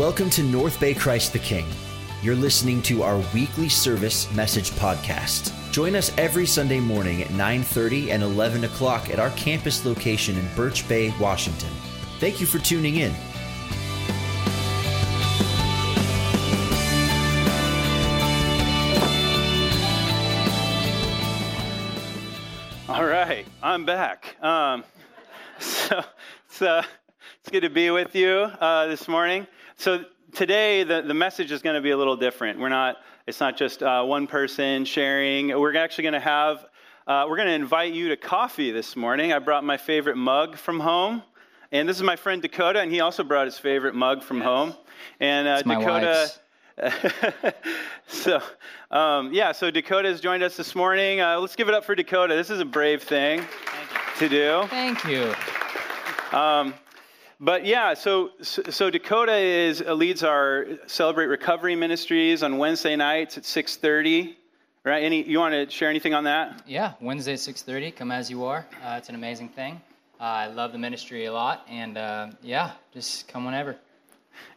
Welcome to North Bay Christ the King. You're listening to our weekly service message podcast. Join us every Sunday morning at 9:30 and 11 o'clock at our campus location in Birch Bay, Washington. Thank you for tuning in. All right, I'm back. Um, so it's, uh, it's good to be with you uh, this morning. So today the, the message is going to be a little different. We're not. It's not just uh, one person sharing. We're actually going to have. Uh, we're going to invite you to coffee this morning. I brought my favorite mug from home, and this is my friend Dakota, and he also brought his favorite mug from home. And uh, Dakota. so, um, yeah, so Dakota has joined us this morning. Uh, let's give it up for Dakota. This is a brave thing to do. Thank you. Um, but yeah, so, so Dakota is uh, leads our Celebrate Recovery Ministries on Wednesday nights at 6:30. Right? Any you want to share anything on that? Yeah, Wednesday 6:30. Come as you are. Uh, it's an amazing thing. Uh, I love the ministry a lot, and uh, yeah, just come whenever.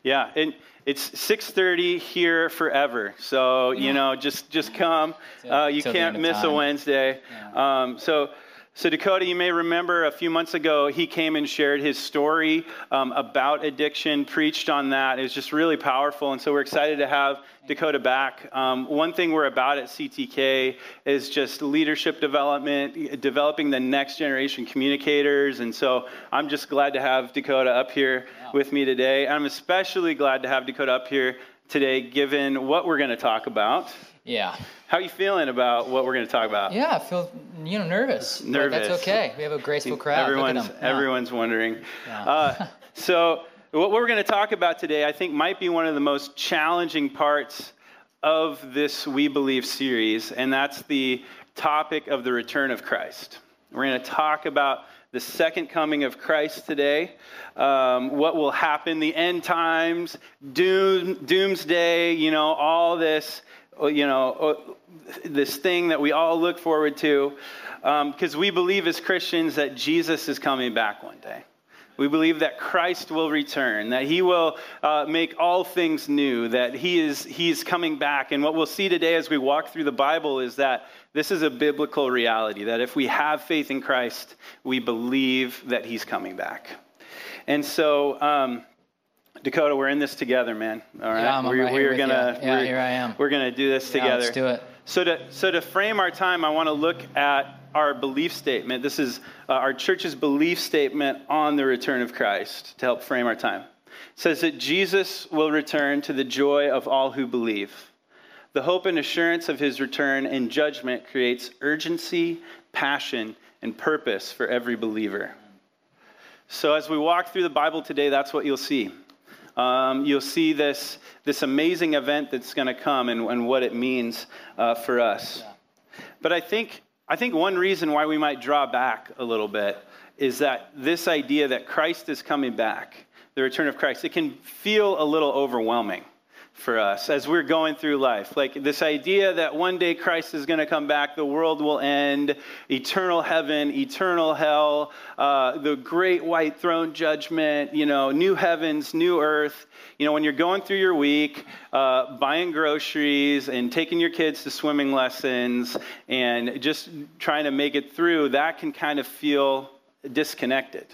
Yeah, and it's 6:30 here forever. So you know, just just come. Uh, you can't miss a Wednesday. Um, so. So, Dakota, you may remember a few months ago, he came and shared his story um, about addiction, preached on that. It was just really powerful. And so, we're excited to have Dakota back. Um, one thing we're about at CTK is just leadership development, developing the next generation communicators. And so, I'm just glad to have Dakota up here with me today. I'm especially glad to have Dakota up here today, given what we're going to talk about. Yeah. How are you feeling about what we're going to talk about? Yeah, I feel you know nervous. Nervous. that's okay. We have a graceful crowd. Everyone's yeah. everyone's wondering. Yeah. Uh, so what we're going to talk about today, I think, might be one of the most challenging parts of this We Believe series, and that's the topic of the return of Christ. We're going to talk about the second coming of Christ today, um, what will happen, the end times, doom, doomsday, you know, all this you know, uh, this thing that we all look forward to, because um, we believe as Christians that Jesus is coming back one day. We believe that Christ will return, that He will uh, make all things new, that He is He's coming back. And what we'll see today as we walk through the Bible is that this is a biblical reality. That if we have faith in Christ, we believe that He's coming back. And so. Um, Dakota, we're in this together, man. All right, yeah, we're, right we're gonna yeah, here I am. We're gonna do this yeah, together. Let's do it. So to so to frame our time, I want to look at our belief statement. This is uh, our church's belief statement on the return of Christ to help frame our time. It says that Jesus will return to the joy of all who believe. The hope and assurance of his return and judgment creates urgency, passion, and purpose for every believer. So, as we walk through the Bible today, that's what you'll see um, you'll see this, this amazing event that's going to come and, and, what it means uh, for us. Yeah. But I think, I think one reason why we might draw back a little bit is that this idea that Christ is coming back, the return of Christ, it can feel a little overwhelming for us as we're going through life. Like this idea that one day Christ is going to come back, the world will end, eternal heaven, eternal hell, uh, the great white throne judgment, you know, new heavens, new earth. You know, when you're going through your week, uh, buying groceries and taking your kids to swimming lessons and just trying to make it through, that can kind of feel disconnected.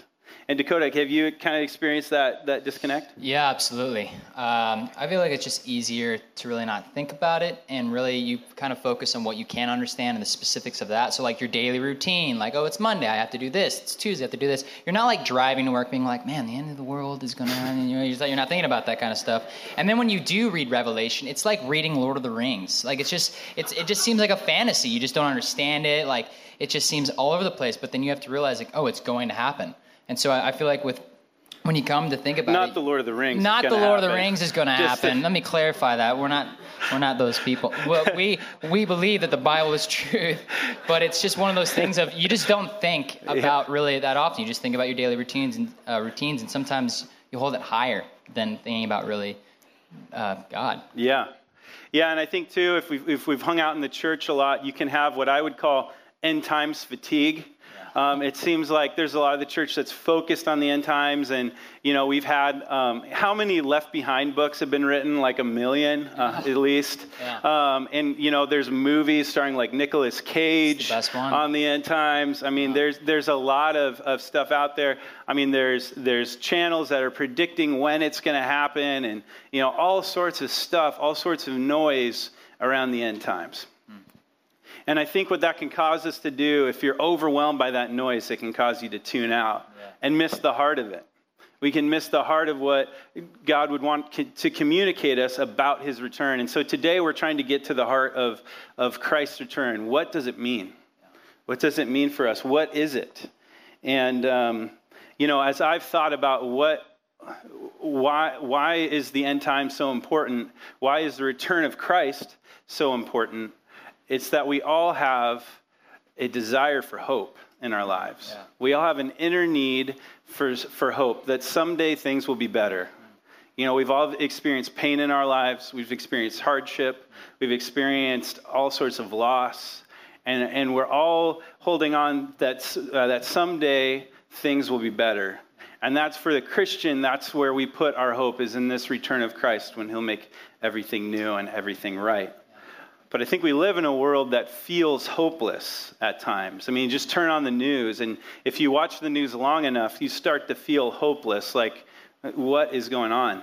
And Dakota, have you kind of experienced that, that disconnect? Yeah, absolutely. Um, I feel like it's just easier to really not think about it and really you kind of focus on what you can understand and the specifics of that. So, like your daily routine, like, oh, it's Monday, I have to do this. It's Tuesday, I have to do this. You're not like driving to work being like, man, the end of the world is to happen. You know, you're not thinking about that kind of stuff. And then when you do read Revelation, it's like reading Lord of the Rings. Like, it's just, it's, it just seems like a fantasy. You just don't understand it. Like, it just seems all over the place. But then you have to realize, like, oh, it's going to happen. And so I, feel like with when you come to think about not it, the Lord of the Rings. Not the Lord happen. of the Rings is going to happen. Let me clarify that we're not we're not those people. Well, we we believe that the Bible is truth, but it's just one of those things of you just don't think about yeah. really that often. You just think about your daily routines and uh, routines, and sometimes you hold it higher than thinking about really uh, God. Yeah, yeah, and I think too, if we've if we've hung out in the church a lot, you can have what I would call end times fatigue Um, it seems like there's a lot of the church that's focused on the end times, and you know we've had um, how many Left Behind books have been written? Like a million, uh, at least. Yeah. Um, and you know there's movies starring like Nicolas Cage the on the end times. I mean, there's there's a lot of, of stuff out there. I mean, there's there's channels that are predicting when it's going to happen, and you know all sorts of stuff, all sorts of noise around the end times. And I think what that can cause us to do, if you're overwhelmed by that noise, it can cause you to tune out Yeah. and miss the heart of it. We can miss the heart of what God would want to communicate us about his return. And so today we're trying to get to the heart of, of Christ's return. What does it mean? What does it mean for us? What is it? And, um, you know, as I've thought about what, why, why is the end time so important? Why is the return of Christ so important? It's that we all have a desire for hope in our lives. Yeah. We all have an inner need for, for hope that someday things will be better. You know, we've all experienced pain in our lives, we've experienced hardship, we've experienced all sorts of loss, and, and we're all holding on that, uh, that someday things will be better. And that's for the Christian, that's where we put our hope, is in this return of Christ when he'll make everything new and everything right. But I think we live in a world that feels hopeless at times. I mean, just turn on the news, and if you watch the news long enough, you start to feel hopeless. Like, what is going on?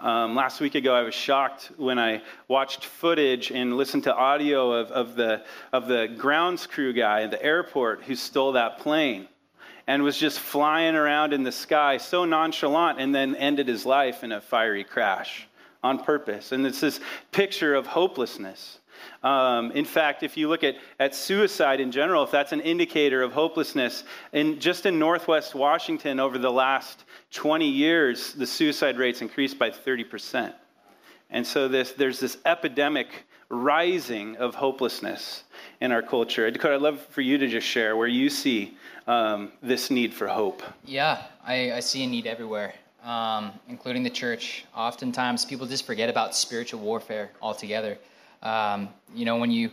Um, last week ago, I was shocked when I watched footage and listened to audio of, of, the, of the grounds crew guy at the airport who stole that plane and was just flying around in the sky so nonchalant and then ended his life in a fiery crash on purpose. And it's this picture of hopelessness. Um, in fact, if you look at, at suicide in general, if that's an indicator of hopelessness, in, just in Northwest Washington over the last 20 years, the suicide rates increased by 30%. And so this, there's this epidemic rising of hopelessness in our culture. Dakota, I'd love for you to just share where you see um, this need for hope. Yeah, I, I see a need everywhere, um, including the church. Oftentimes, people just forget about spiritual warfare altogether. Um, you know, when you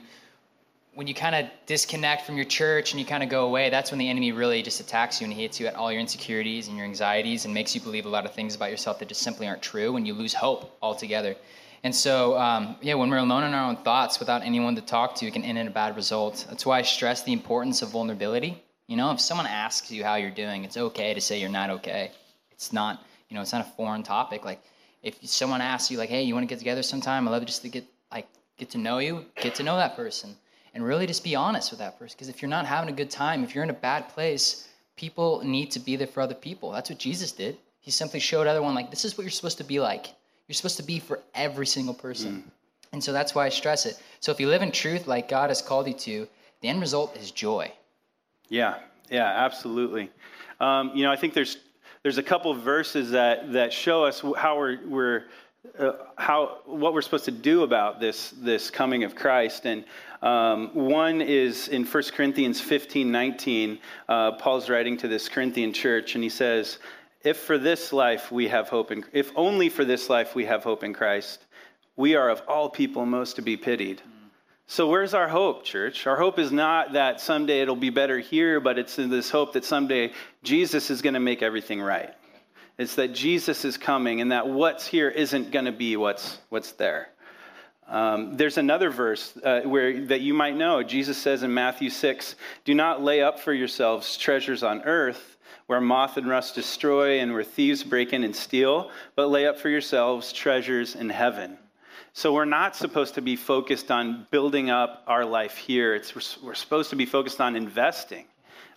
when you kind of disconnect from your church and you kind of go away, that's when the enemy really just attacks you and he hits you at all your insecurities and your anxieties and makes you believe a lot of things about yourself that just simply aren't true, and you lose hope altogether. And so, um, yeah, when we're alone in our own thoughts without anyone to talk to, it can end in a bad result. That's why I stress the importance of vulnerability. You know, if someone asks you how you're doing, it's okay to say you're not okay. It's not, you know, it's not a foreign topic. Like, if someone asks you, like, hey, you want to get together sometime? I'd love just to get, get to know you, get to know that person, and really just be honest with that person. Because if you're not having a good time, if you're in a bad place, people need to be there for other people. That's what Jesus did. He simply showed everyone, like, this is what you're supposed to be like. You're supposed to be for every single person. And so that's why I stress it. So if you live in truth like God has called you to, the end result is joy. Yeah, yeah, absolutely. Um, you know, I think there's there's a couple of verses that that show us how we're we're uh, how what we're supposed to do about this this coming of Christ. And um, one is in 1 Corinthians 15, 19. Uh, Paul's writing to this Corinthian church, and he says, "If for this life we have hope in, if only for this life we have hope in Christ, we are of all people most to be pitied." So, where's our hope, church? Our hope is not that someday it'll be better here, but it's in this hope that someday Jesus is going to make everything right. It's that Jesus is coming and that what's here isn't going to be what's, what's there. Um, there's another verse uh, where that you might know. Jesus says in Matthew 6 Do not lay up for yourselves treasures on earth where moth and rust destroy and where thieves break in and steal, but lay up for yourselves treasures in heaven. So we're not supposed to be focused on building up our life here. It's, we're, we're supposed to be focused on investing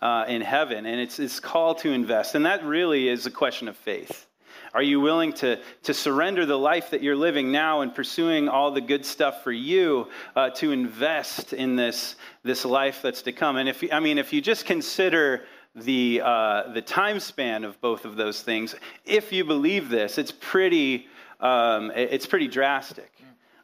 uh, in heaven, and it's, it's called to invest. And that really is a question of faith. Are you willing to, to surrender the life that you're living now and pursuing all the good stuff for you uh, to invest in this, this life that's to come? And if I mean, if you just consider the, uh, the time span of both of those things, if you believe this, it's pretty, um, it's pretty drastic.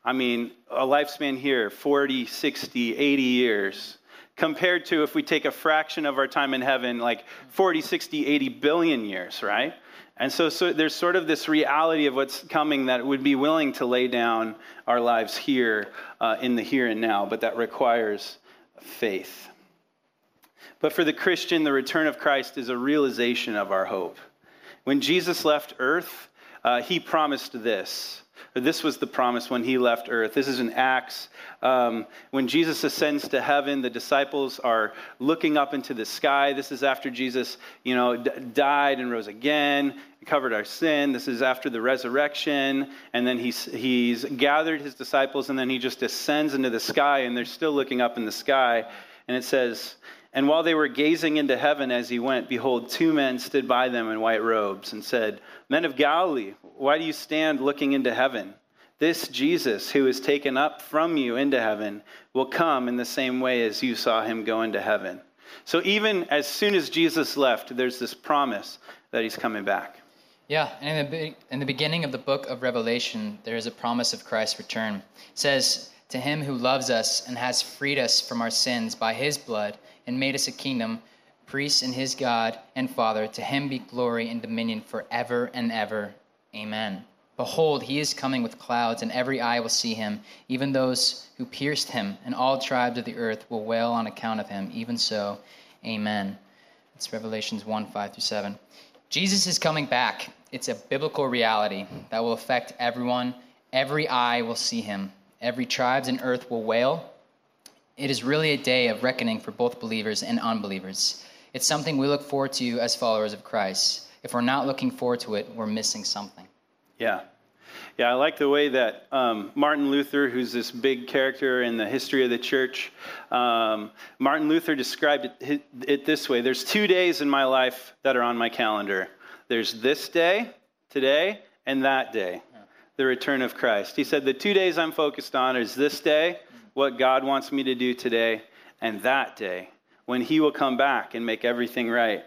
I mean, a lifespan here, 40, 60, 80 years, compared to if we take a fraction of our time in heaven, like 40, 60, 80 billion years, right? And so, so there's sort of this reality of what's coming that would be willing to lay down our lives here uh, in the here and now, but that requires faith. But for the Christian, the return of Christ is a realization of our hope. When Jesus left earth, uh, he promised this. This was the promise when he left earth. This is in Acts. Um, when Jesus ascends to heaven, the disciples are looking up into the sky. This is after Jesus, you know, d- died and rose again, covered our sin. This is after the resurrection. And then he's, he's gathered his disciples, and then he just ascends into the sky, and they're still looking up in the sky. And it says, and while they were gazing into heaven as he went, behold, two men stood by them in white robes and said, Men of Galilee, why do you stand looking into heaven? This Jesus, who is taken up from you into heaven, will come in the same way as you saw him go into heaven. So even as soon as Jesus left, there's this promise that he's coming back. Yeah, and in the, in the beginning of the book of Revelation, there is a promise of Christ's return. It says, To him who loves us and has freed us from our sins by his blood and made us a kingdom, priests in his God and Father. To him be glory and dominion forever and ever. Amen. Behold, he is coming with clouds, and every eye will see him, even those who pierced him, and all tribes of the earth will wail on account of him. Even so, amen. It's Revelations 1 5 through 7. Jesus is coming back. It's a biblical reality that will affect everyone. Every eye will see him. Every tribes in earth will wail. It is really a day of reckoning for both believers and unbelievers. It's something we look forward to as followers of Christ. If we're not looking forward to it, we're missing something. Yeah. Yeah, I like the way that um, Martin Luther, who's this big character in the history of the church, um, Martin Luther described it, it this way There's two days in my life that are on my calendar there's this day, today, and that day, the return of Christ. He said, The two days I'm focused on is this day what God wants me to do today and that day when He will come back and make everything right.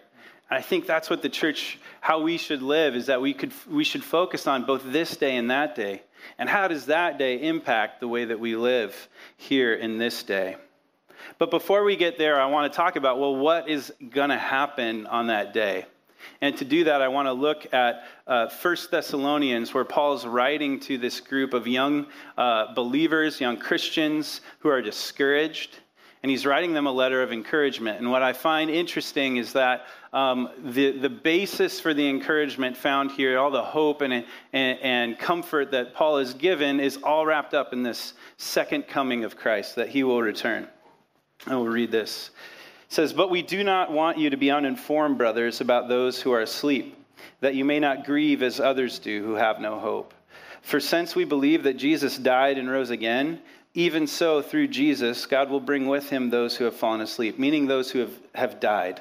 I think that's what the church, how we should live, is that we, could, we should focus on both this day and that day. And how does that day impact the way that we live here in this day? But before we get there, I want to talk about well, what is going to happen on that day? And to do that, I want to look at uh, 1 Thessalonians, where Paul's writing to this group of young uh, believers, young Christians who are discouraged. And he's writing them a letter of encouragement. And what I find interesting is that um, the, the basis for the encouragement found here, all the hope and, and, and comfort that Paul has given, is all wrapped up in this second coming of Christ, that he will return. I will read this says, But we do not want you to be uninformed, brothers, about those who are asleep, that you may not grieve as others do who have no hope. For since we believe that Jesus died and rose again, even so, through Jesus, God will bring with him those who have fallen asleep, meaning those who have, have died.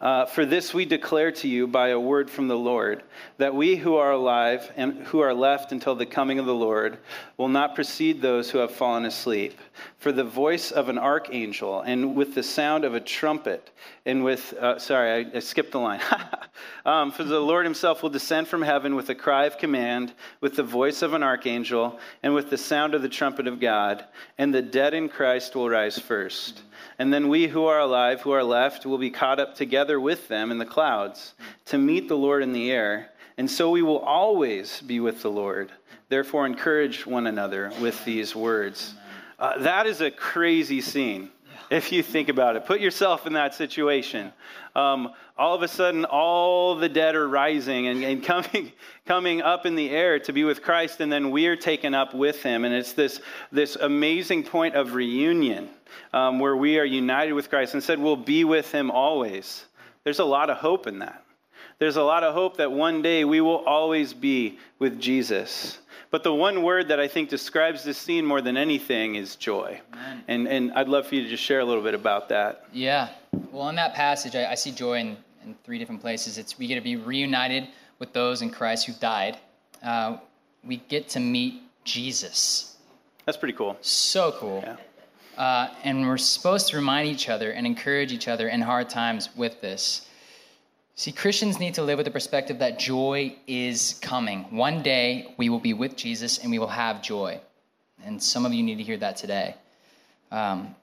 Uh, for this we declare to you by a word from the Lord, that we who are alive and who are left until the coming of the Lord will not precede those who have fallen asleep. For the voice of an archangel, and with the sound of a trumpet, and with, uh, sorry, I, I, skipped the line. um, for the Lord himself will descend from heaven with a cry of command, with the voice of an archangel, and with the sound of the trumpet of God, and the dead in Christ will rise first. And then we who are alive, who are left, will be caught up together with them in the clouds to meet the Lord in the air. And so we will always be with the Lord. Therefore, encourage one another with these words. Uh, that is a crazy scene if you think about it. Put yourself in that situation. Um, all of a sudden, all the dead are rising and, and, coming, coming up in the air to be with Christ, and then we are taken up with Him. And it's this, this amazing point of reunion um, where we are united with Christ and said we'll be with Him always. There's a lot of hope in that. There's a lot of hope that one day we will always be with Jesus. But the one word that I think describes this scene more than anything is joy. And, and I'd love for you to just share a little bit about that. Yeah. Well, in that passage, I, I see joy in, in three different places. It's we get to be reunited with those in Christ who died. Uh, we get to meet Jesus. That's pretty cool. So cool. Yeah. Uh, and we're supposed to remind each other and encourage each other in hard times with this. See, Christians need to live with the perspective that joy is coming. One day we will be with Jesus and we will have joy. And some of you need to hear that today. Um,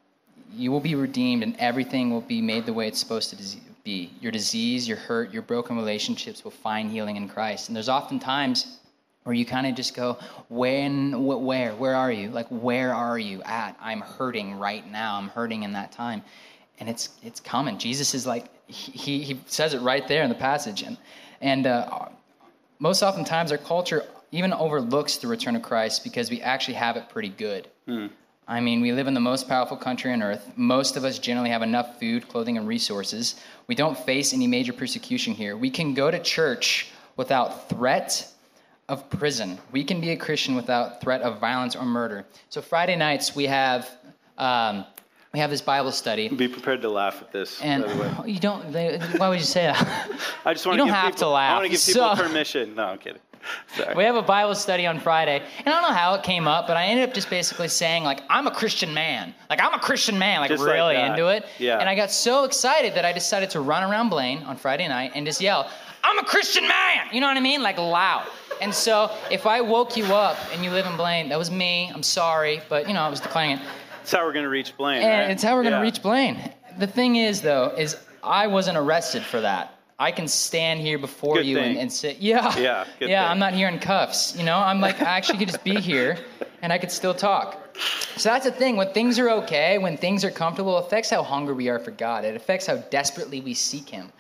you will be redeemed and everything will be made the way it's supposed to be. Your disease, your hurt, your broken relationships will find healing in Christ. And there's often times where you kind of just go, when, where, where are you? Like, where are you at? I'm hurting right now. I'm hurting in that time. And it's it's coming. Jesus is like he he says it right there in the passage, and and uh, most oftentimes our culture even overlooks the return of Christ because we actually have it pretty good. Hmm. I mean, we live in the most powerful country on earth. Most of us generally have enough food, clothing, and resources. We don't face any major persecution here. We can go to church without threat of prison. We can be a Christian without threat of violence or murder. So Friday nights we have um, we have this Bible study. Be prepared to laugh at this. And by the way. you don't. They, why would you say that? I just want you to don't give have people, to laugh. I want to give people So- permission. No, I'm kidding. Sorry. We have a Bible study on Friday, and I don't know how it came up, but I ended up just basically saying like, "I'm a Christian man." Like I'm a Christian man, like Just really that. into it. Yeah. And I got so excited that I decided to run around Blaine on Friday night and just yell, "I'm a Christian man!" You know what I mean? Like loud. And so if I woke you up and you live in Blaine, that was me. I'm sorry, but you know I was declaring it. That's how we're going to reach Blaine. And right? it's how we're going to Yeah. reach Blaine. The thing is, though, is I wasn't arrested for that. I can stand here before Good you and, and say, yeah, Yeah, good yeah, thing. I'm not here in cuffs. You know, I'm like, I actually could just be here and I could still talk. So that's the thing. When things are okay, when things are comfortable, it affects how hungry we are for God. It affects how desperately we seek Him.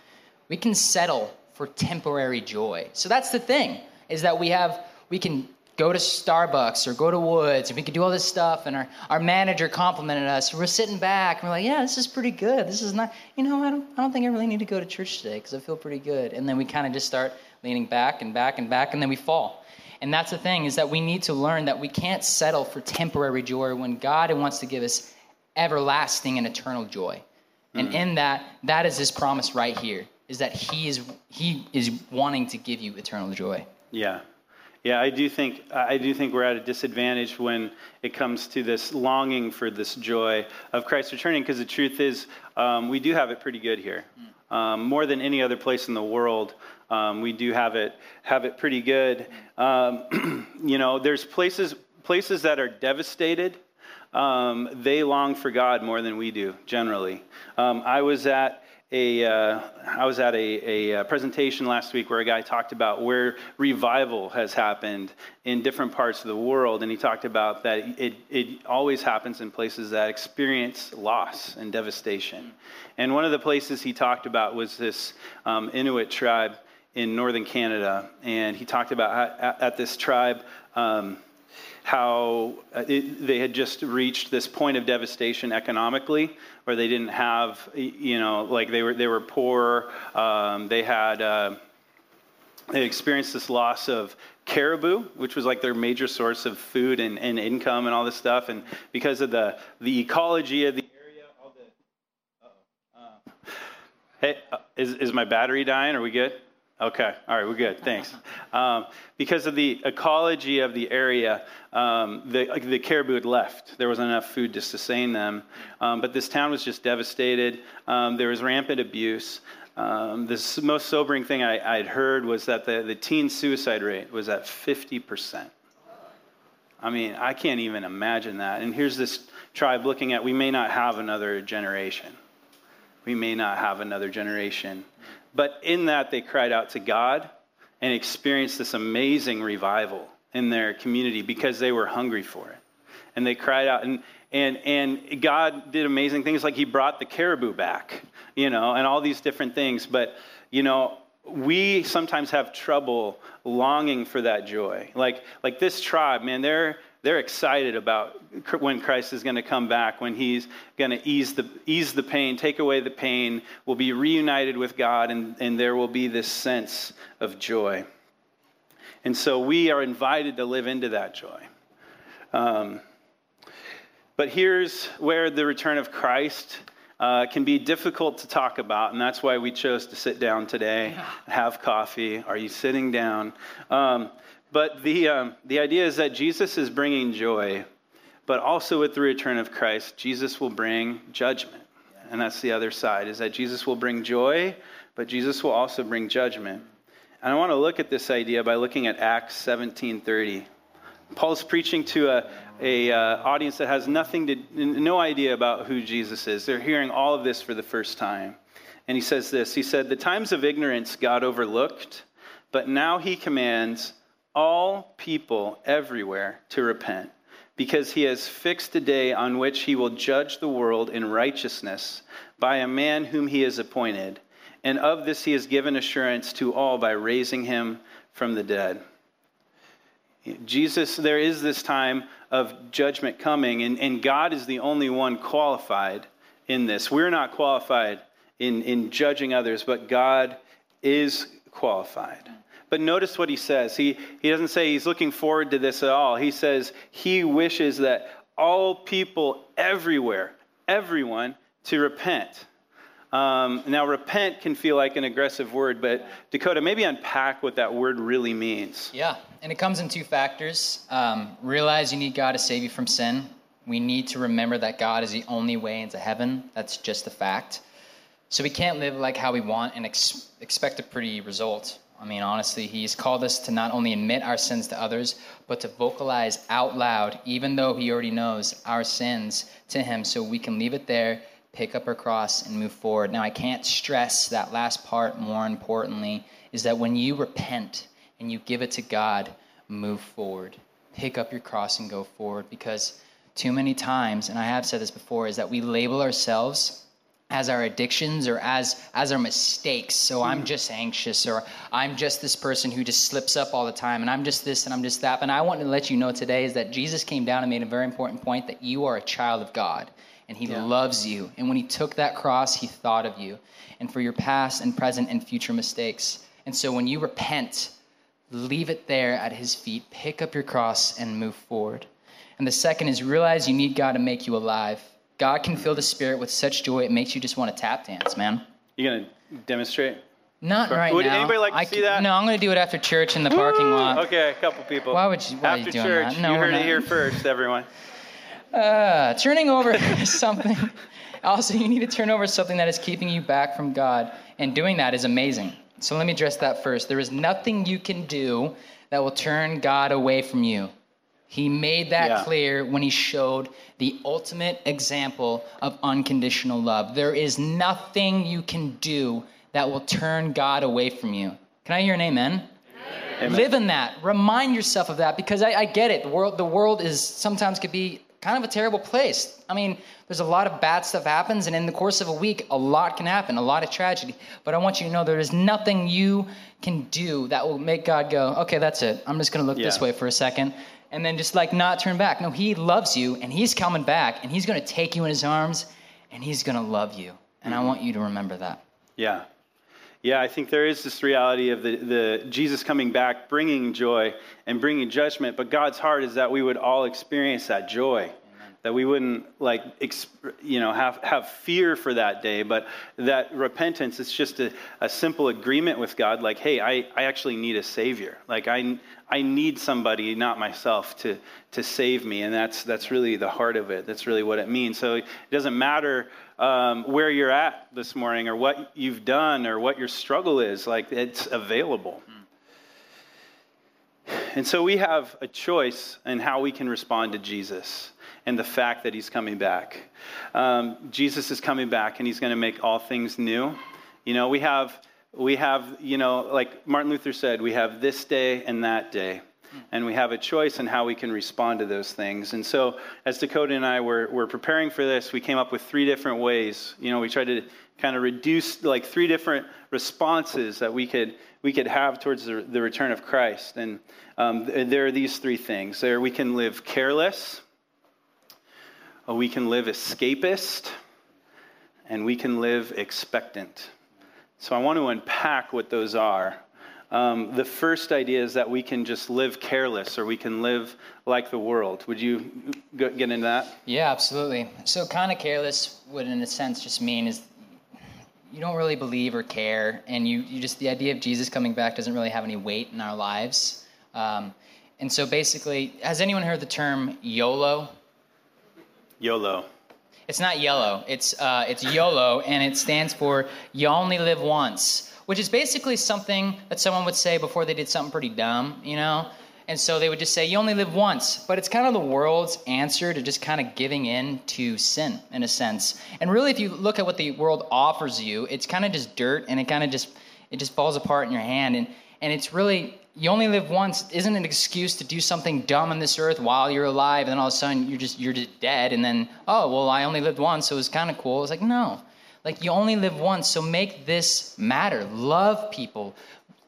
We can settle for temporary joy. So that's the thing, is that we have, we can go to Starbucks or go to Woods and we could do all this stuff and our, our manager complimented us. We're sitting back and we're like, yeah, this is pretty good. This is not, you know, I don't, I don't think I really need to go to church today because I feel pretty good. And then we kind of just start leaning back and back and back and then we fall. And that's the thing is that we need to learn that we can't settle for temporary joy when God wants to give us everlasting and eternal joy. And mm-hmm. in that, that is his promise right here, is that he is he is wanting to give you eternal joy. Yeah. Yeah, I do think I do think we're at a disadvantage when it comes to this longing for this joy of Christ returning. Because the truth is, um, we do have it pretty good here, um, more than any other place in the world. Um, we do have it have it pretty good. Um, you know, there's places places that are devastated. Um, they long for God more than we do generally. Um, I was at a uh, I was at a, a, uh presentation last week where a guy talked about where revival has happened in different parts of the world, and he talked about that it, it always happens in places that experience loss and devastation. And one of the places he talked about was this um, Inuit tribe in northern Canada, and he talked about how, at, at this tribe. Um, how uh, it, they had just reached this point of devastation economically, where they didn't have, you know, like they were they were poor. Um, they had uh, they experienced this loss of caribou, which was like their major source of food and, and income and all this stuff, and because of the the ecology of the area, all the. uh-oh, uh, hey, uh, is is my battery dying? Are we good? Okay, all right, we're good. Thanks. Um, because of the ecology of the area, um, the, the caribou had left. There wasn't enough food to sustain them. Um, but this town was just devastated. Um, there was rampant abuse. Um, the most sobering thing I, I'd heard was that the, the teen suicide rate was at 50%. I mean, I can't even imagine that. And here's this tribe looking at we may not have another generation. We may not have another generation. But in that, they cried out to God and experienced this amazing revival in their community because they were hungry for it. And they cried out, and, and, and God did amazing things like He brought the caribou back, you know, and all these different things. But, you know, we sometimes have trouble longing for that joy. Like, like this tribe, man, they're, they're excited about when Christ is going to come back, when he's going to ease the, ease the pain, take away the pain, we'll be reunited with God, and, and there will be this sense of joy. And so we are invited to live into that joy. Um, but here's where the return of Christ uh, can be difficult to talk about, and that's why we chose to sit down today, have coffee. Are you sitting down? Um, but the, um, the idea is that Jesus is bringing joy, but also with the return of Christ, Jesus will bring judgment. And that's the other side, is that Jesus will bring joy, but Jesus will also bring judgment. And I want to look at this idea by looking at Acts 17:30. Paul's preaching to a, a uh, audience that has nothing to, no idea about who Jesus is. They're hearing all of this for the first time. And he says this He said, The times of ignorance God overlooked, but now he commands all people everywhere to repent, because he has fixed a day on which he will judge the world in righteousness by a man whom he has appointed. And of this he has given assurance to all by raising him from the dead. Jesus, there is this time of judgment coming, and, and God is the only one qualified in this. We're not qualified in, in judging others, but God is qualified. But notice what he says. He, he doesn't say he's looking forward to this at all. He says he wishes that all people everywhere, everyone, to repent. Um, now, repent can feel like an aggressive word, but Dakota, maybe unpack what that word really means. Yeah, and it comes in two factors. Um, realize you need God to save you from sin. We need to remember that God is the only way into heaven. That's just a fact. So we can't live like how we want and ex- expect a pretty result. I mean, honestly, He's called us to not only admit our sins to others, but to vocalize out loud, even though He already knows our sins, to Him, so we can leave it there, pick up our cross, and move forward. Now, I can't stress that last part more importantly is that when you repent and you give it to God, move forward. Pick up your cross and go forward because too many times, and I have said this before, is that we label ourselves as our addictions or as as our mistakes. So i'm hmm. just anxious or i'm just this person who just slips up all the time and i'm just this and i'm just that. And i want to let you know today is that jesus came down and made a very important point that you are a child of god and he yeah. loves you. And when he took that cross he thought of you and for your past and present and future mistakes. And so when you repent leave it there at his feet pick up your cross and move forward. And the second is realize you need god to make you alive God can fill the spirit with such joy it makes you just want to tap dance, man. You gonna demonstrate? Not right would now. anybody like to I, see that? No, I'm going to do it after church in the parking lot. Okay, a couple people. Why would you? Why after are you doing church, that? No, you heard not. it here first, everyone. Uh, turning over something. Also, you need to turn over something that is keeping you back from God, and doing that is amazing. So let me address that first. There is nothing you can do that will turn God away from you. He made that yeah. clear when he showed the ultimate example of unconditional love. There is nothing you can do that will turn God away from you. Can I hear an amen? amen. Live in that. Remind yourself of that because I, I get it. The world, the world is sometimes could be kind of a terrible place. I mean, there's a lot of bad stuff happens, and in the course of a week, a lot can happen, a lot of tragedy. But I want you to know there is nothing you can do that will make God go, okay, that's it. I'm just going to look yeah. this way for a second and then just like not turn back. No, he loves you and he's coming back and he's going to take you in his arms and he's going to love you. And I want you to remember that. Yeah. Yeah, I think there is this reality of the, the Jesus coming back, bringing joy and bringing judgment. But God's heart is that we would all experience that joy that we wouldn't like you know have have fear for that day but that repentance is just a, a simple agreement with god like hey I, I actually need a savior. Like i i need somebody not myself to to save me and that's that's really the heart of it. That's really what it means. So it doesn't matter um, where you're at this morning or what you've done or what your struggle is like it's available. And so we have a choice in how we can respond to jesus and the fact that he's coming back. Um, Jesus is coming back and he's going to make all things new. You know, we have, we have, you know, like Martin Luther said, we have this day and that day. And we have a choice in how we can respond to those things. And so, as Dakota and I were, were preparing for this, we came up with three different ways. You know, we tried to kind of reduce like three different responses that we could we could have towards the, the return of Christ. And um, there are these three things. There, we can live careless, we can live escapist, and we can live expectant. So I want to unpack what those are. Um, the first idea is that we can just live careless or we can live like the world. Would you get into that? Yeah, absolutely. So, kind of careless would, in a sense, just mean is you don't really believe or care, and you, you just the idea of Jesus coming back doesn't really have any weight in our lives. Um, and so, basically, has anyone heard the term YOLO? YOLO. It's not yellow. It's uh, it's YOLO, and it stands for "You Only Live Once," which is basically something that someone would say before they did something pretty dumb, you know. And so they would just say, "You only live once." But it's kind of the world's answer to just kind of giving in to sin, in a sense. And really, if you look at what the world offers you, it's kind of just dirt, and it kind of just it just falls apart in your hand. And, and it's really, you only live once isn't an excuse to do something dumb on this earth while you're alive. And then all of a sudden you're just, you're just dead. And then, oh, well, I only lived once, so it was kind of cool. It's like, no. Like, you only live once, so make this matter. Love people.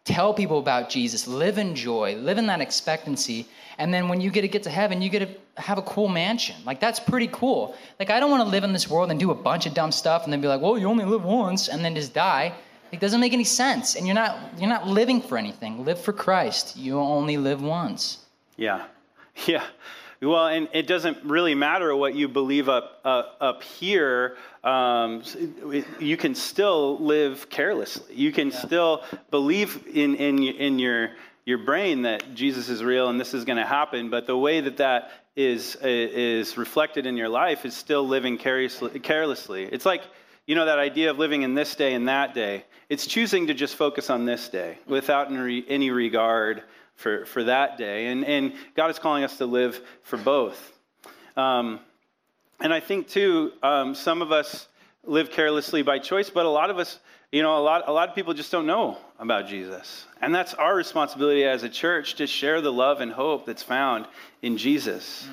Tell people about Jesus. Live in joy. Live in that expectancy. And then when you get to get to heaven, you get to have a cool mansion. Like, that's pretty cool. Like, I don't want to live in this world and do a bunch of dumb stuff and then be like, well, you only live once, and then just die. It doesn't make any sense. And you're not, you're not living for anything. Live for Christ. You only live once. Yeah. Yeah. Well, and it doesn't really matter what you believe up uh, up here. Um, you can still live carelessly. You can yeah. still believe in in in your your brain that Jesus is real and this is going to happen. But the way that that is is reflected in your life is still living carelessly. carelessly. It's like you know that idea of living in this day and that day. It's choosing to just focus on this day without any regard for, for that day. And, and God is calling us to live for both. Um, and I think, too, um, some of us live carelessly by choice, but a lot of us, you know, a lot, a lot of people just don't know about Jesus. And that's our responsibility as a church to share the love and hope that's found in Jesus.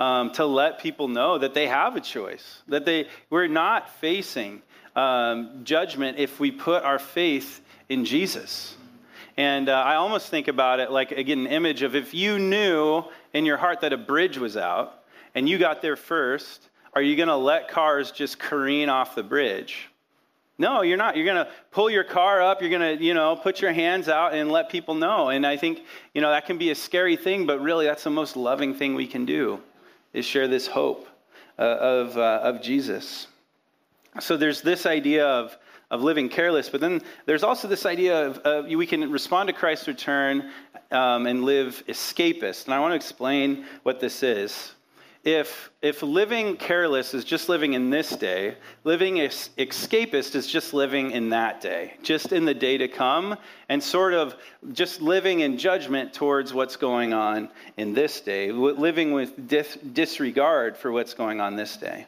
Um, to let people know that they have a choice, that they, we're not facing um, judgment if we put our faith in Jesus. And uh, I almost think about it like, again, an image of if you knew in your heart that a bridge was out and you got there first, are you going to let cars just careen off the bridge? No, you're not. You're going to pull your car up. You're going to, you know, put your hands out and let people know. And I think, you know, that can be a scary thing, but really that's the most loving thing we can do is share this hope uh, of, uh, of Jesus. So there's this idea of of living careless. But then there's also this idea of we can respond to Christ's return um, and live escapist. And I want to explain what this is. If, if living careless is just living in this day, living es- escapist is just living in that day, just in the day to come, and sort of just living in judgment towards what's going on in this day, living with dis- disregard for what's going on this day.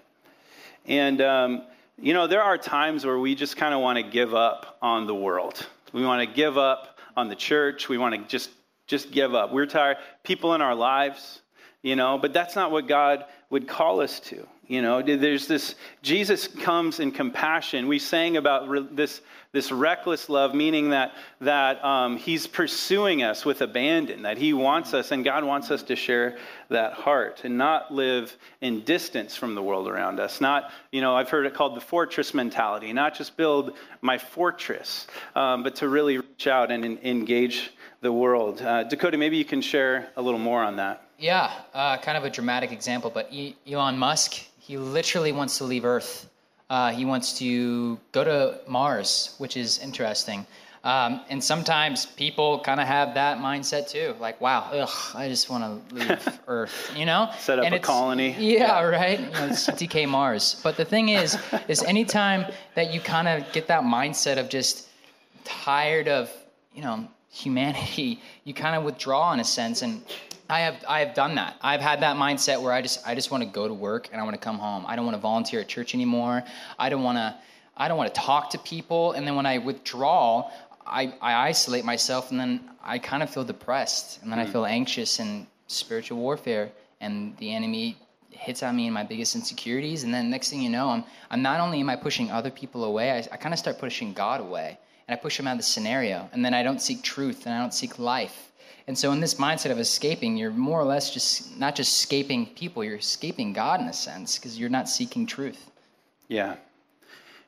And um, you know, there are times where we just kind of want to give up on the world. We want to give up on the church. We want to just just give up. We're tired. People in our lives, you know, but that's not what God would call us to. You know, there's this, Jesus comes in compassion. We sang about re, this, this reckless love, meaning that, that um, he's pursuing us with abandon, that he wants us, and God wants us to share that heart and not live in distance from the world around us. Not, you know, I've heard it called the fortress mentality, not just build my fortress, um, but to really reach out and in, engage the world. Uh, Dakota, maybe you can share a little more on that. Yeah, uh, kind of a dramatic example, but Elon Musk, he literally wants to leave Earth. Uh, he wants to go to Mars, which is interesting. Um, and sometimes people kind of have that mindset too. Like, wow, ugh, I just want to leave Earth, you know? Set up and a colony. Yeah, yeah. right? You know, CTK Mars. But the thing is, is anytime that you kind of get that mindset of just tired of, you know, humanity, you kind of withdraw in a sense. And I have I have done that. I've had that mindset where I just I just want to go to work and I want to come home. I don't want to volunteer at church anymore. I don't want to I don't want to talk to people. And then when I withdraw, I, I isolate myself and then I kind of feel depressed and then mm. I feel anxious and spiritual warfare and the enemy hits on me in my biggest insecurities and then next thing you know I'm I'm not only am I pushing other people away, I, I kind of start pushing God away and I push him out of the scenario and then I don't seek truth and I don't seek life and so, in this mindset of escaping, you're more or less just not just escaping people, you're escaping God in a sense because you're not seeking truth. Yeah.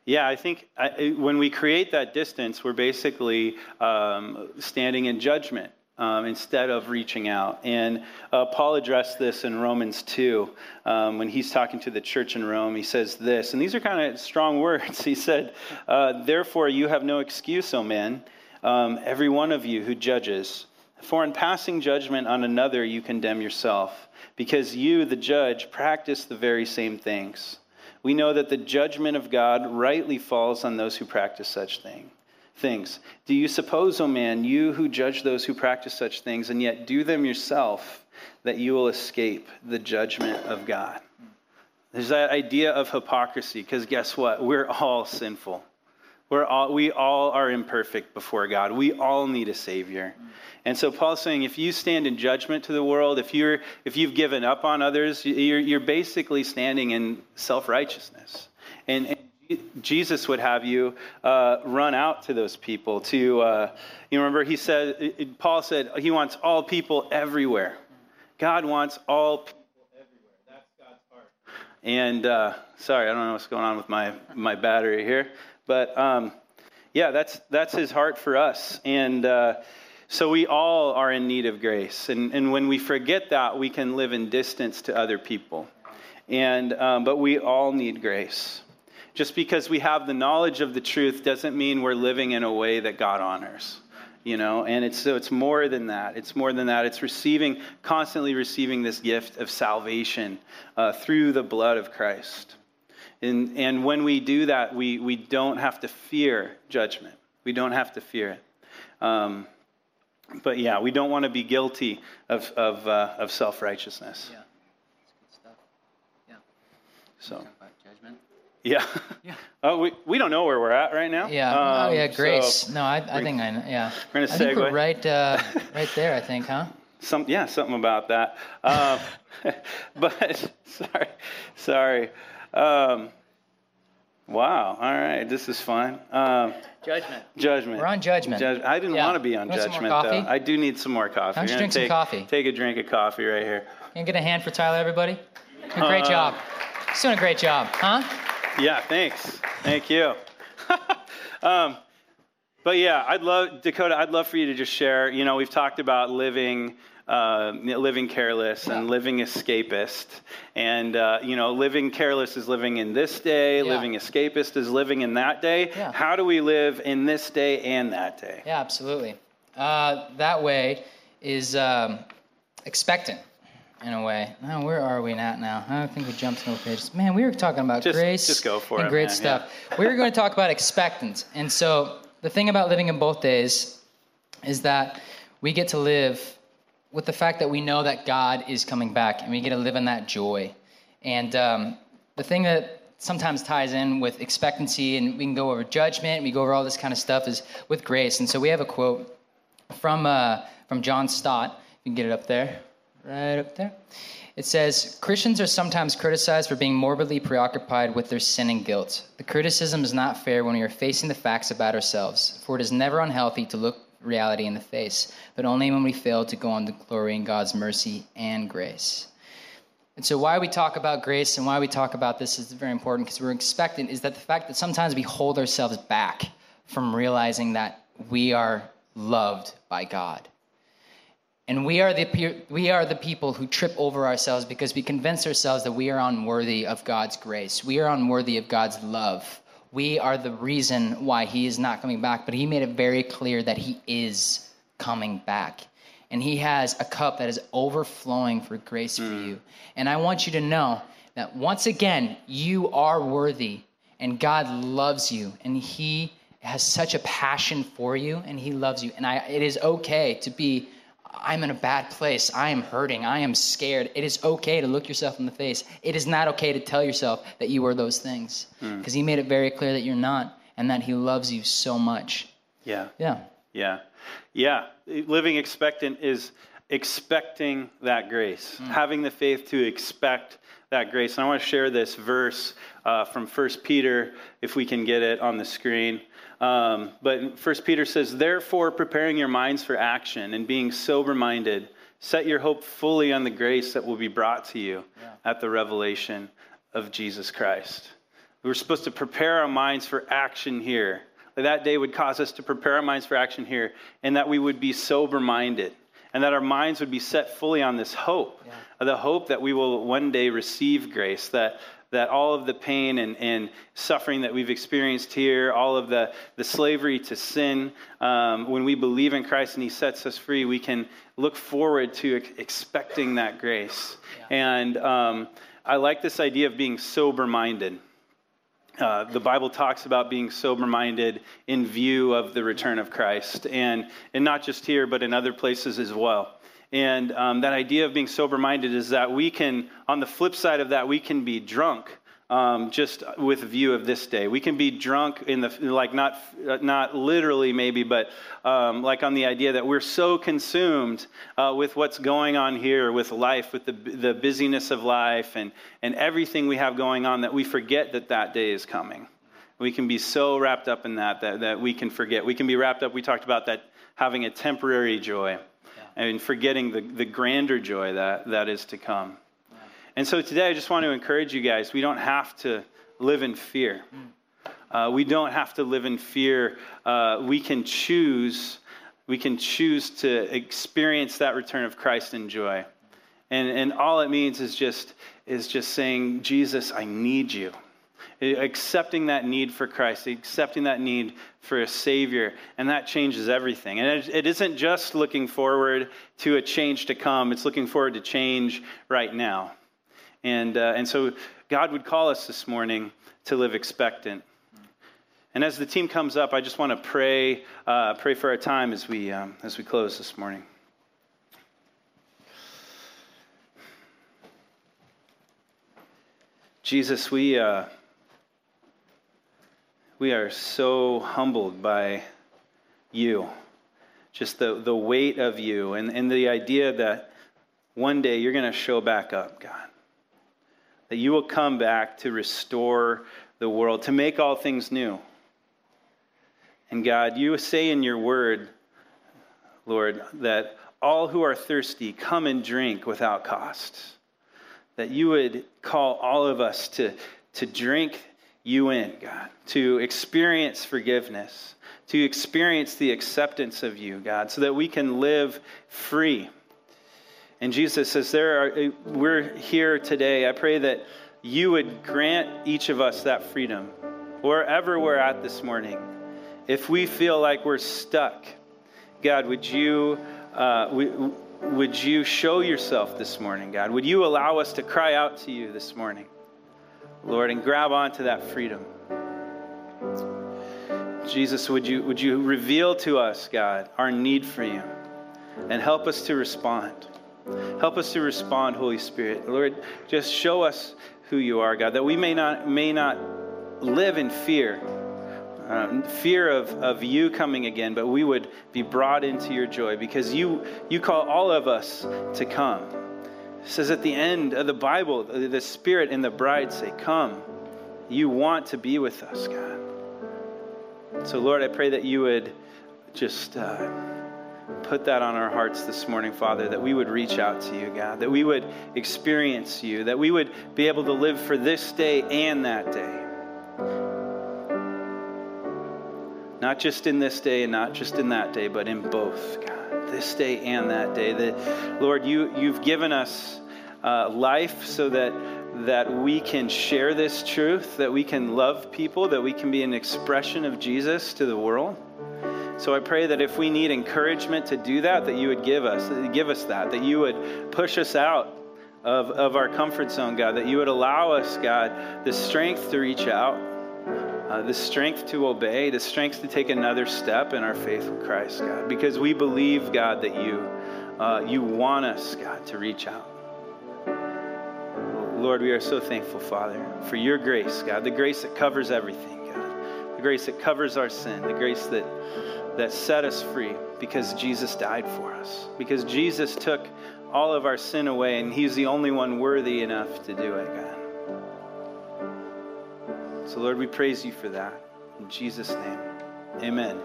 Yeah, I think I, when we create that distance, we're basically um, standing in judgment um, instead of reaching out. And uh, Paul addressed this in Romans 2 um, when he's talking to the church in Rome. He says this, and these are kind of strong words. He said, uh, Therefore, you have no excuse, O man, um, every one of you who judges. For in passing judgment on another, you condemn yourself, because you, the judge, practice the very same things. We know that the judgment of God rightly falls on those who practice such thing, things. Do you suppose, O oh man, you who judge those who practice such things, and yet do them yourself, that you will escape the judgment of God? There's that idea of hypocrisy, because guess what? We're all sinful. We're all, we all are imperfect before God. We all need a Savior. And so Paul's saying if you stand in judgment to the world, if, you're, if you've given up on others, you're, you're basically standing in self righteousness. And, and, Jesus would have you uh, run out to those people. To uh, you remember, he said, Paul said, he wants all people everywhere. God wants all people everywhere. That's God's heart. And uh, sorry, I don't know what's going on with my my battery here, but um, yeah, that's that's His heart for us. And uh, so we all are in need of grace. And, and when we forget that, we can live in distance to other people. And, um, but we all need grace. Just because we have the knowledge of the truth doesn't mean we're living in a way that God honors. You know, and it's so it's more than that. It's more than that. It's receiving, constantly receiving this gift of salvation uh, through the blood of Christ. And, and when we do that, we, we don't have to fear judgment. We don't have to fear it. Um, but yeah, we don't want to be guilty of, of, uh, of self righteousness. Yeah, that's good stuff. Yeah. So, about Judgment. yeah. Yeah. Oh, we, we don't know where we're at right now. Yeah. oh, Um, yeah. Grace. so no, I, I think I know. Yeah. We're gonna I think we're right, uh, right there. I think, huh? some, yeah, something about that. Um, but sorry, sorry. Um, wow. All right. This is fun. Um, Judgment. judgment. We're on judgment. Judge- I didn't Yeah. want to be on You want some more judgment, though. I do need some more coffee. Why don't you drink gonna some coffee? Take a drink of coffee right here. Can get a hand for Tyler, everybody? Doing a great Uh, job. He's doing a great job, huh? Yeah, thanks. Thank you. um, but yeah, I'd love Dakota. I'd love for you to just share. You know, we've talked about living, uh, living careless and Yeah. living escapist, and uh, you know, living careless is living in this day. Yeah. Living escapist is living in that day. Yeah. How do we live in this day and that day? Yeah, absolutely. Uh, that way is um, expectant in a way. Now, where are we at now? I think we jumped to no pages. Man, we were talking about Just- grace just go for and it, great man, stuff. we were going to talk about expectant. And so the thing about living in both days is that we get to live with the fact that we know that God is coming back and we get to live in that joy. And um, the thing that sometimes ties in with expectancy and we can go over judgment, we go over all this kind of stuff is with grace. And so we have a quote from, uh, from John Stott. You can get it up there, right up there. It says Christians are sometimes criticized for being morbidly preoccupied with their sin and guilt. The criticism is not fair when we are facing the facts about ourselves, for it is never unhealthy to look reality in the face, but only when we fail to go on to glory in God's mercy and grace. And so, why we talk about grace and why we talk about this is very important because we're expecting is that the fact that sometimes we hold ourselves back from realizing that we are loved by God. And we are, the, we are the people who trip over ourselves because we convince ourselves that we are unworthy of God's grace. We are unworthy of God's love. We are the reason why He is not coming back, but He made it very clear that He is coming back. And He has a cup that is overflowing for grace for you. Mm. And I want you to know that once again, you are worthy, and God loves you, and He has such a passion for you, and He loves you. And I, it is okay to be I'm in a bad place. I am hurting. I am scared. It is okay to look yourself in the face. It is not okay to tell yourself that you are those things because he made it very clear that you're not and that he loves you so much. Yeah. Yeah. Yeah. Yeah. Living expectant is expecting that grace, having the faith to expect that grace. And I want to share this verse uh, from 1 Peter, if we can get it on the screen. Um, but First Peter says, Therefore, preparing your minds for action and being sober minded, set your hope fully on the grace that will be brought to you at the revelation of Jesus Christ. We're supposed to prepare our minds for action here. That day would cause us to prepare our minds for action here, and that we would be sober minded, and that our minds would be set fully on this hope the hope that we will one day receive grace, that, that all of the pain and, and suffering that we've experienced here, all of the, the slavery to sin, um, when we believe in Christ and He sets us free, we can look forward to ex- expecting that grace. And um, I like this idea of being sober minded. Uh, the Bible talks about being sober minded in view of the return of Christ, and, and not just here, but in other places as well. And um, that idea of being sober minded is that we can, on the flip side of that, we can be drunk um, just with view of this day. We can be drunk in the like not not literally maybe, but um, like on the idea that we're so consumed uh, with what's going on here, with life, with the the busyness of life, and and everything we have going on that we forget that that day is coming. We can be so wrapped up in that that, that we can forget. We can be wrapped up. We talked about that having a temporary joy. And forgetting the the grander joy that that is to come. And so today I just want to encourage you guys we don't have to live in fear. Uh, we don't have to live in fear. Uh, we can choose. We can choose to experience that return of Christ in joy, and and all it means is just is just saying, Jesus, I need you, accepting that need for Christ, accepting that need for a Savior, and that changes everything. And it, it isn't just looking forward to a change to come; it's looking forward to change right now. And, uh, and so God would call us this morning to live expectant. And as the team comes up, I just want to pray, uh, pray for our time as we, um, as we close this morning. Jesus, we, uh, we are so humbled by you, just the, the weight of you, and, and the idea that one day you're going to show back up, God that you will come back to restore the world, to make all things new. And God, you say in your word, Lord, that all who are thirsty come and drink without cost. That you would call all of us to, to drink you in, God, to experience forgiveness, to experience the acceptance of you, God, so that we can live free and Jesus says, there are, we're here today. I pray that you would grant each of us that freedom wherever we're at this morning. If we feel like we're stuck, God, would you, uh, would you show yourself this morning, God? Would you allow us to cry out to you this morning, Lord, and grab onto that freedom? Jesus, would you, would you reveal to us, God, our need for you and help us to respond? Help us to respond, Holy Spirit. Lord, just show us who you are, God, that we may not, may not live in fear, uh, fear of, of you coming again, but we would be brought into your joy because you, you call all of us to come. It says at the end of the Bible, the Spirit and the bride say, Come. You want to be with us, God. So, Lord, I pray that you would just. Uh, put that on our hearts this morning, Father, that we would reach out to you, God, that we would experience you, that we would be able to live for this day and that day. Not just in this day and not just in that day, but in both, God, this day and that day. That, Lord, you, you've given us uh, life so that that we can share this truth, that we can love people, that we can be an expression of Jesus to the world. So I pray that if we need encouragement to do that, that you would give us, give us that, that you would push us out of, of our comfort zone, God, that you would allow us, God, the strength to reach out, uh, the strength to obey, the strength to take another step in our faith with Christ, God, because we believe, God, that you, uh, you want us, God, to reach out. Lord, we are so thankful, Father, for your grace, God, the grace that covers everything, God, the grace that covers our sin, the grace that that set us free because Jesus died for us. Because Jesus took all of our sin away, and He's the only one worthy enough to do it, God. So, Lord, we praise you for that. In Jesus' name, amen.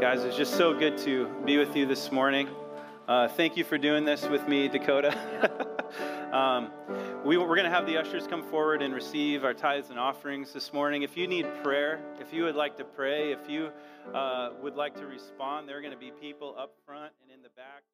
Guys, it's just so good to be with you this morning. Uh, thank you for doing this with me, Dakota. um, we, are going to have the ushers come forward and receive our tithes and offerings this morning. If you need prayer, if you would like to pray, if you uh, would like to respond, there are going to be people up front and in the back.